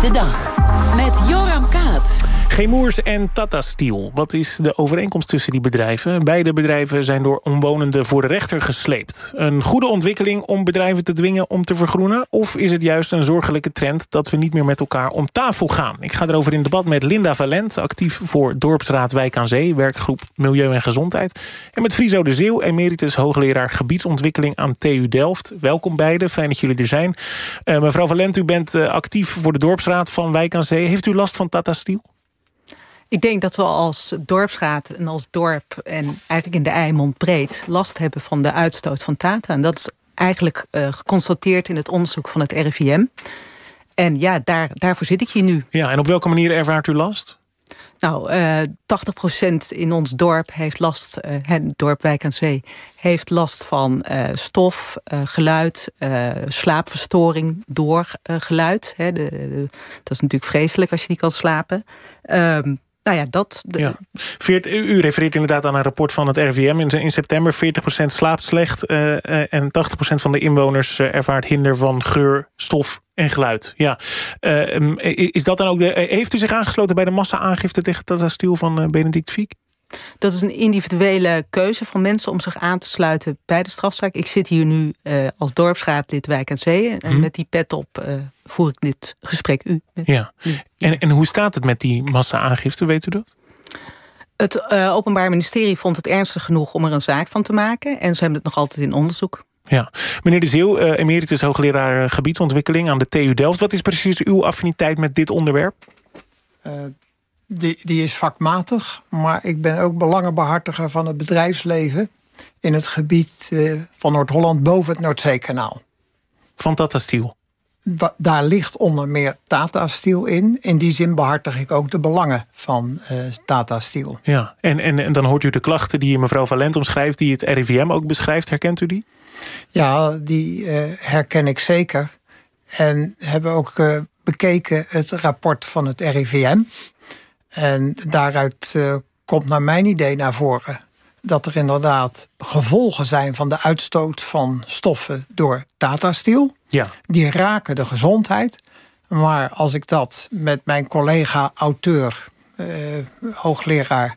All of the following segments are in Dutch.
de dag. Met Joram Kaat. Gemoers en Tata Steel. Wat is de overeenkomst tussen die bedrijven? Beide bedrijven zijn door omwonenden voor de rechter gesleept. Een goede ontwikkeling om bedrijven te dwingen om te vergroenen? Of is het juist een zorgelijke trend dat we niet meer met elkaar om tafel gaan? Ik ga erover in debat met Linda Valent, actief voor Dorpsraad Wijk aan Zee, werkgroep Milieu en Gezondheid. En met Friso de Zeeuw, emeritus hoogleraar gebiedsontwikkeling aan TU Delft. Welkom beiden, fijn dat jullie er zijn. Uh, mevrouw Valent, u bent uh, actief voor de Dorpsraad van Wijk aan Zee. Heeft u last van Tata Steel? Ik denk dat we als dorpsraad en als dorp en eigenlijk in de Eimond breed last hebben van de uitstoot van Tata. En dat is eigenlijk uh, geconstateerd in het onderzoek van het RIVM. En ja, daar, daarvoor zit ik hier nu. Ja, en op welke manier ervaart u last? Nou, uh, 80% in ons dorp heeft last, het dorp Wijk aan Zee, heeft last van uh, stof, geluid, slaapverstoring door geluid. Hè, de, dat is natuurlijk vreselijk als je niet kan slapen. Ehm, nou ja, dat... De... Ja. u refereert inderdaad aan een rapport van het RVM in, in september. 40% slaapt slecht uh, uh, en 80% van de inwoners uh, ervaart hinder van geur, stof en geluid. Ja. is dat dan ook de, heeft u zich aangesloten bij de massa-aangifte tegen Tata Stiel van Benedict Fiek? Dat is een individuele keuze van mensen om zich aan te sluiten bij de strafzaak. Ik zit hier nu uh, als dorpsraadlid Wijk aan Zee. En hmm. met die pet op voer ik dit gesprek u. Ja. En, en hoe staat het met die massa-aangifte, weet u dat? Het uh, Openbaar Ministerie vond het ernstig genoeg om er een zaak van te maken. En ze hebben het nog altijd in onderzoek. Ja. Meneer De Zeeuw, emeritus hoogleraar gebiedsontwikkeling aan de TU Delft. Wat is precies uw affiniteit met dit onderwerp? die, die is vakmatig, maar ik ben ook belangenbehartiger van het bedrijfsleven in het gebied uh, van Noord-Holland boven het Noordzeekanaal. Van Tata Steel? Daar ligt onder meer Tata Steel in. In die zin behartig ik ook de belangen van uh, Tata Steel. Ja, en, en, en dan hoort u de klachten die mevrouw Valent omschrijft, die het RIVM ook beschrijft. Herkent u die? Ja, die uh, herken ik zeker. En hebben ook bekeken het rapport van het RIVM. En daaruit komt naar mijn idee naar voren dat er inderdaad gevolgen zijn van de uitstoot van stoffen door Tata Steel. Ja. Die raken de gezondheid. Maar als ik dat met mijn collega auteur, eh, hoogleraar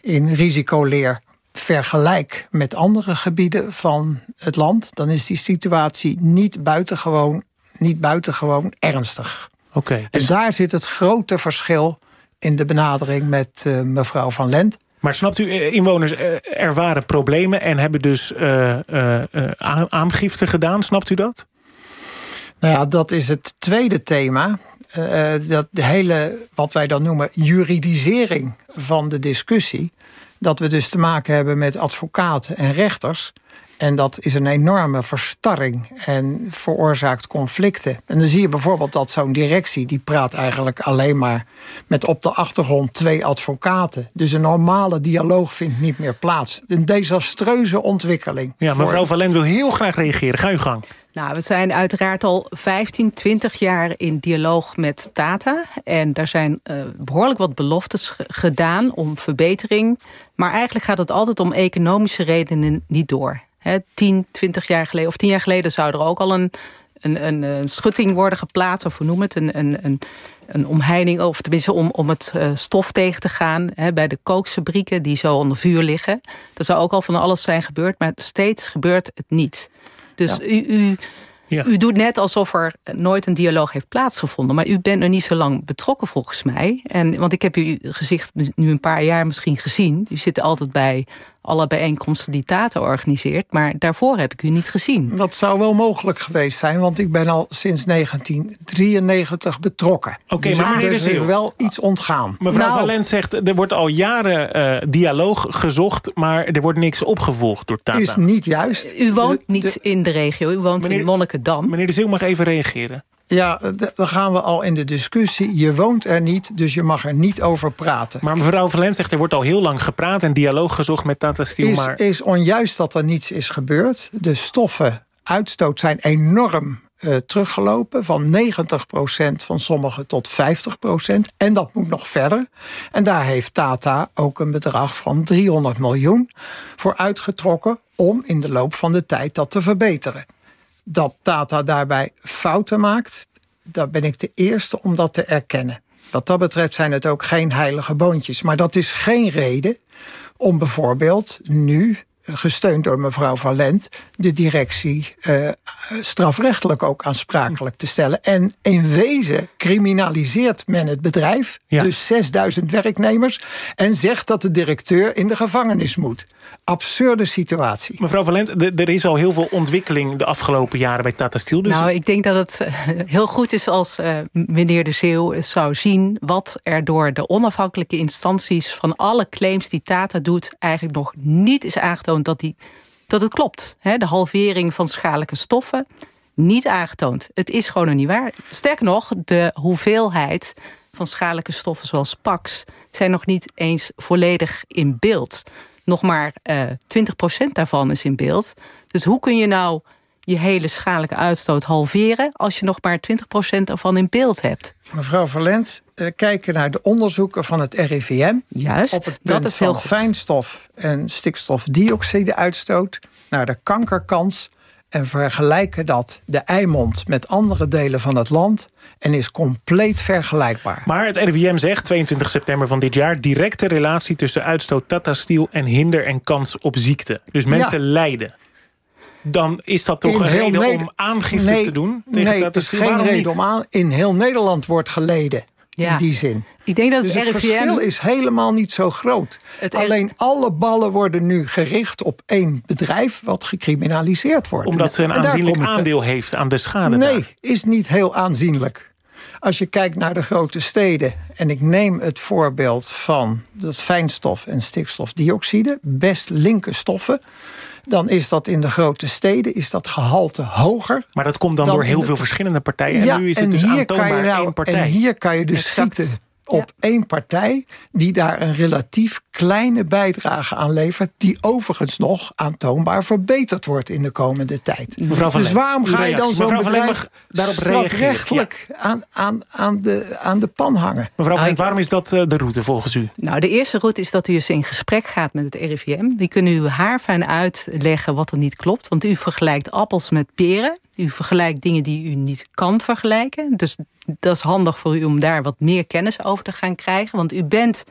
in risicoleer, vergelijk met andere gebieden van het land, dan is die situatie niet buitengewoon, niet buitengewoon ernstig. Oké. dus... En daar zit het grote verschil in de benadering met uh, mevrouw Van Lent. Maar snapt u, eh, inwoners eh, ervaren problemen en hebben dus uh, aangifte gedaan. Snapt u dat? Nou ja, dat is het tweede thema. dat de hele, wat wij dan noemen, juridisering van de discussie. Dat we dus te maken hebben met advocaten en rechters. En dat is een enorme verstarring en veroorzaakt conflicten. En dan zie je bijvoorbeeld dat zo'n directie... die praat eigenlijk alleen maar met op de achtergrond twee advocaten. Dus een normale dialoog vindt niet meer plaats. Een desastreuze ontwikkeling. Ja, mevrouw Valen wil heel graag reageren. Ga uw gang. Nou, we zijn uiteraard al 15, 20 jaar in dialoog met Tata. En daar zijn uh, behoorlijk wat beloftes gedaan om verbetering. Maar eigenlijk gaat het altijd om economische redenen niet door. 10, 20 jaar geleden, of 10 jaar geleden zou er ook al een, een, een, een schutting worden geplaatst, of hoe noem het, een, een, een, een omheining, of tenminste om, om het uh, stof tegen te gaan bij de kookfabrieken die zo onder vuur liggen. Er zou ook al van alles zijn gebeurd, maar steeds gebeurt het niet. Dus ja. u, u U doet net alsof er nooit een dialoog heeft plaatsgevonden. Maar u bent er niet zo lang betrokken volgens mij. En, want ik heb uw gezicht nu een paar jaar misschien gezien. U zit altijd bij alle bijeenkomsten die Tata organiseert. Maar daarvoor heb ik u niet gezien. Dat zou wel mogelijk geweest zijn. Want ik ben al sinds 1993 betrokken. Oké, okay, dus maar er is wel iets ontgaan. Mevrouw nou, Valent zegt, er wordt al jaren uh, dialoog gezocht. Maar er wordt niks opgevolgd door Tata. is niet juist. U woont de, niet de, in de regio. U woont meneer, in Monnikendam. Meneer de Ziel mag even reageren. Ja, dan gaan we al in de discussie. Je woont er niet, dus je mag er niet over praten. Maar mevrouw Verlent zegt, er wordt al heel lang gepraat... en dialoog gezocht met Tata Steel. Is, maar... is onjuist dat er niets is gebeurd. De stoffen uitstoot zijn enorm uh, teruggelopen. Van 90% van sommige tot 50% En dat moet nog verder. En daar heeft Tata ook een bedrag van 300 miljoen voor uitgetrokken... om in de loop van de tijd dat te verbeteren dat Tata daarbij fouten maakt, daar ben ik de eerste om dat te erkennen. Wat dat betreft zijn het ook geen heilige boontjes. Maar dat is geen reden om bijvoorbeeld nu gesteund door mevrouw Valent, de directie uh, strafrechtelijk ook aansprakelijk te stellen. En in wezen criminaliseert men het bedrijf, dus 6000 werknemers, en zegt dat de directeur in de gevangenis moet. Absurde situatie. Mevrouw Valent, er is al heel veel ontwikkeling de afgelopen jaren bij Tata Steel. Dus... Nou, ik denk dat het eh, heel goed is als uh, meneer De Zeeuw zou zien wat er door de onafhankelijke instanties van alle claims die Tata doet eigenlijk nog niet is aangetoond dat, die, dat het klopt. De halvering van schadelijke stoffen, niet aangetoond. Het is gewoon nog niet waar. Sterker nog, de hoeveelheid van schadelijke stoffen zoals PAX zijn nog niet eens volledig in beeld. Nog maar uh, eh, 20% daarvan is in beeld. Dus hoe kun je nou je hele schadelijke uitstoot halveren als je nog maar 20% ervan in beeld hebt? Mevrouw Verlent, uh, kijken naar de onderzoeken van het RIVM. Juist, op het dat is heel goed. fijnstof en stikstofdioxide uitstoot, naar de kankerkans en vergelijken dat de Eimond met andere delen van het land en is compleet vergelijkbaar. Maar het RIVM zegt 22 september van dit jaar directe relatie tussen uitstoot Tata Steel en hinder en kans op ziekte. Dus mensen lijden dan is dat toch een reden om aangifte te doen? Tegen nee, het is geen reden om aan. In heel Nederland wordt geleden. In die zin. Ik denk dat dus het, het verschil is helemaal niet zo groot. Alleen alle ballen worden nu gericht op één bedrijf wat gecriminaliseerd wordt. Omdat ze een aanzienlijk aandeel heeft aan de schade. Nee, is niet heel aanzienlijk. Als je kijkt naar de grote steden, en ik neem het voorbeeld van dat fijnstof en stikstofdioxide, best linker stoffen dan is dat in de grote steden is dat gehalte hoger. Maar dat komt dan, door heel veel verschillende partijen. Ja, en nu is het dus aantoonbaar nou, één partij. En hier kan je dus exact. schieten op één partij die daar een relatief kleine bijdrage aan levert, die overigens nog aantoonbaar verbeterd wordt in de komende tijd. Mevrouw van dus waarom ga je dan zo'n bedrijf daarop strafrechtelijk ja. aan, aan, aan, de, aan de pan hangen? Mevrouw van nou, waarom is dat eh, de route volgens u? Nou, de eerste route is dat u eens in gesprek gaat met het RIVM. Die kunnen u haarfijn uitleggen wat er niet klopt, want u vergelijkt appels met peren. U vergelijkt dingen die u niet kan vergelijken. Dus dat is handig voor u om daar wat meer kennis over te gaan krijgen. Want u bent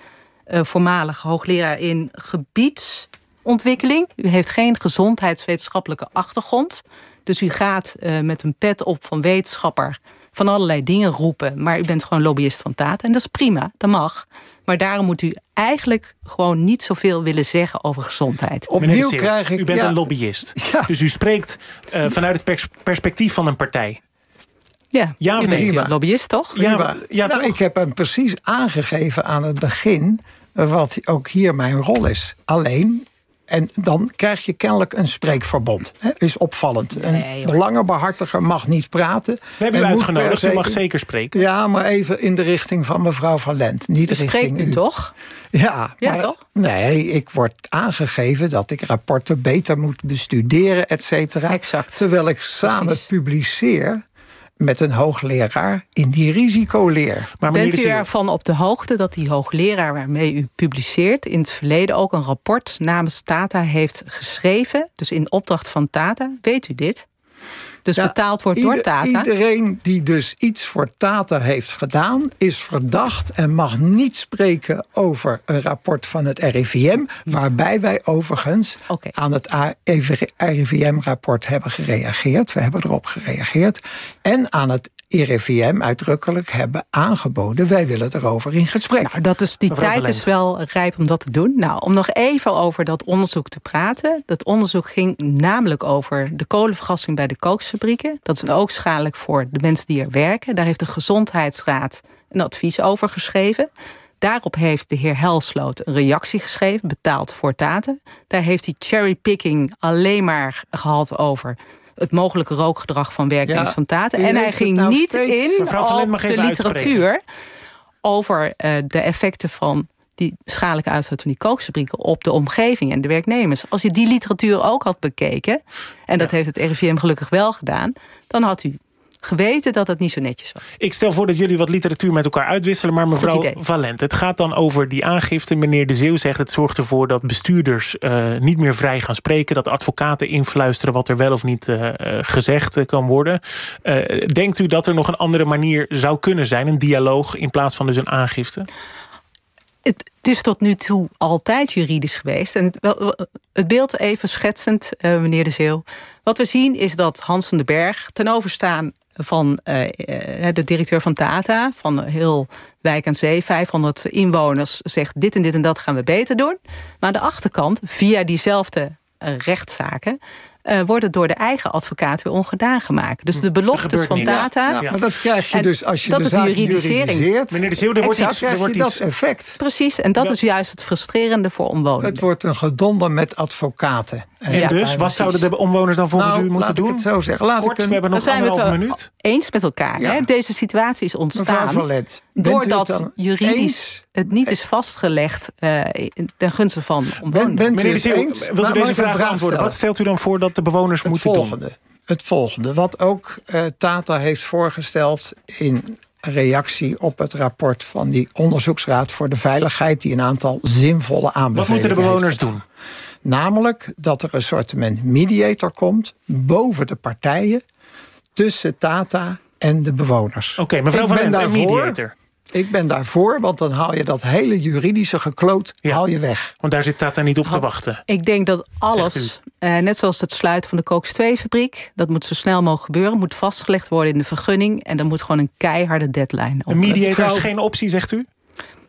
uh, voormalig hoogleraar in gebiedsontwikkeling. U heeft geen gezondheidswetenschappelijke achtergrond. Dus u gaat uh, met een pet op van wetenschapper van allerlei dingen roepen. Maar u bent gewoon lobbyist van Tata. En dat is prima, dat mag. Maar daarom moet u eigenlijk gewoon niet zoveel willen zeggen over gezondheid. Opnieuw krijg ik. U bent een lobbyist. Ja. Dus u spreekt uh, vanuit het perspectief van een partij. Ja, ja bent lobbyist, toch? Ja, ja nou, ik heb hem precies aangegeven aan het begin... wat ook hier mijn rol is. Alleen, en dan krijg je kennelijk een spreekverbod. Hè? Is opvallend. een belangenbehartiger mag niet praten. We hebben u uitgenodigd, u mag zeker spreken. Ja, maar even in de richting van mevrouw Van Lent. Niet u richting u. toch? Ja, ja toch? Nee, ik word aangegeven dat ik rapporten beter moet bestuderen, et cetera. Exact. Terwijl ik samen publiceer met een hoogleraar in die risicoleer. Maar Bent u ervan op de hoogte dat die hoogleraar waarmee u publiceert... in het verleden ook een rapport namens Tata heeft geschreven... dus in opdracht van Tata? Weet u dit? Dus betaald wordt door Tata. Iedereen die dus iets voor Tata heeft gedaan, is verdacht en mag niet spreken over een rapport van het RIVM. Waarbij wij overigens aan het RIVM-rapport hebben gereageerd. We hebben erop gereageerd. En aan het RIVM uitdrukkelijk hebben aangeboden... wij willen erover in gesprek. Nou, dat is, die tijd is wel rijp om dat te doen. Nou, om nog even over dat onderzoek te praten. Dat onderzoek ging namelijk over de kolenvergassing bij de kooksfabrieken. Dat is ook schadelijk voor de mensen die er werken. Daar heeft de Gezondheidsraad een advies over geschreven. Daarop heeft de heer Helsloot een reactie geschreven, betaald voor taten. Daar heeft hij cherrypicking alleen maar gehad over het mogelijke rookgedrag van werknemers van Taten. En hij ging nou niet in op de literatuur over uh, de effecten van die schadelijke uitstoot van die kookfabrieken op de omgeving en de werknemers. Als je die literatuur ook had bekeken, en dat heeft het RIVM gelukkig wel gedaan, dan had u geweten dat het niet zo netjes was. Ik stel voor dat jullie wat literatuur met elkaar uitwisselen. Maar mevrouw Valent, het gaat dan over die aangifte. Meneer De Zeeuw zegt het zorgt ervoor dat bestuurders uh, niet meer vrij gaan spreken. Dat advocaten influisteren wat er wel of niet uh, gezegd kan worden. denkt u dat er nog een andere manier zou kunnen zijn? Een dialoog in plaats van dus een aangifte? Het, is tot nu toe altijd juridisch geweest. En het, beeld even schetsend, uh, meneer De Zeeuw. Wat we zien is dat Hans van den Berg ten overstaan van uh, de directeur van Tata, van heel Wijk aan Zee, 500 inwoners, zegt dit en dit en dat gaan we beter doen. Maar aan de achterkant, via diezelfde rechtszaken, uh, worden door de eigen advocaat weer ongedaan gemaakt. Dus de beloftes van data. Ja, maar dat krijg je dus als je dat de is de juridisering. Meneer de Zeeuw, er wordt iets, er wordt dat effect. Precies, en dat is juist het frustrerende voor omwonenden. Het wordt een gedonder met advocaten. En, dus, wat zouden de omwoners dan volgens nou, u moeten doen? Ik het zo zeggen. Laat Kort, ik we hebben nog anderhalf minuut. Eens met elkaar. Hè? Deze situatie is ontstaan doordat juridisch het niet is vastgelegd uh, ten gunste van omwonenden. Meneer de Zeeuw, wilt u deze vraag beantwoorden? Wat stelt u dan voor dat de bewoners het moeten volgende, doen? Het volgende, wat ook uh, Tata heeft voorgesteld in reactie op het rapport van die onderzoeksraad voor de veiligheid, die een aantal zinvolle aanbevelingen Wat moeten de bewoners doen? Namelijk dat er een soort mediator komt boven de partijen tussen Tata en de bewoners. Oké, mevrouw Van Lent, een mediator. Ik ben daarvoor, want dan haal je dat hele juridische gekloot haal je weg. Want daar zit Tata niet op te wachten. Ik denk dat alles, eh, net zoals het sluiten van de Cokes 2-fabriek... dat moet zo snel mogelijk gebeuren, moet vastgelegd worden in de vergunning... en dan moet gewoon een keiharde deadline op. Een mediator is geen optie, zegt u?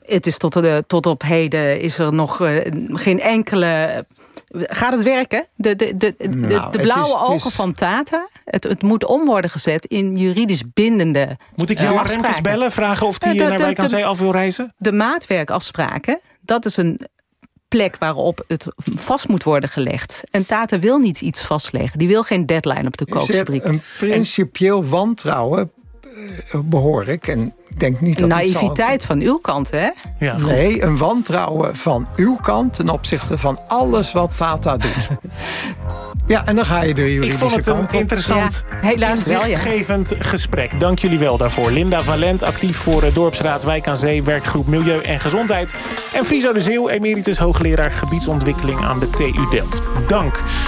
Het is tot, de, tot op heden is er nog uh, geen enkele Gaat het werken? De, de, de, de, nou, de blauwe ogen van Tata, het, het moet om worden gezet in juridisch bindende Moet ik jou uh, Remkes bellen, vragen of hij naar Wijk aan Zee af wil reizen? De maatwerkafspraken, dat is een plek waarop het vast moet worden gelegd. En Tata wil niet iets vastleggen. Die wil geen deadline op de koopfabriek. Een principieel wantrouwen eh, behoor ik. En ik denk niet dat Naïviteit van uw kant, hè? Ja, nee, een wantrouwen van uw kant ten opzichte van alles wat Tata doet. ja, en dan ga je de juridische Ik vond het een interessant, ja, helaas inzichtgevend gesprek. Dank jullie wel daarvoor. Linda Valent, actief voor Dorpsraad Wijk aan Zee... werkgroep Milieu en Gezondheid. En Friso de Zeeuw, emeritus hoogleraar gebiedsontwikkeling aan de TU Delft. Dank.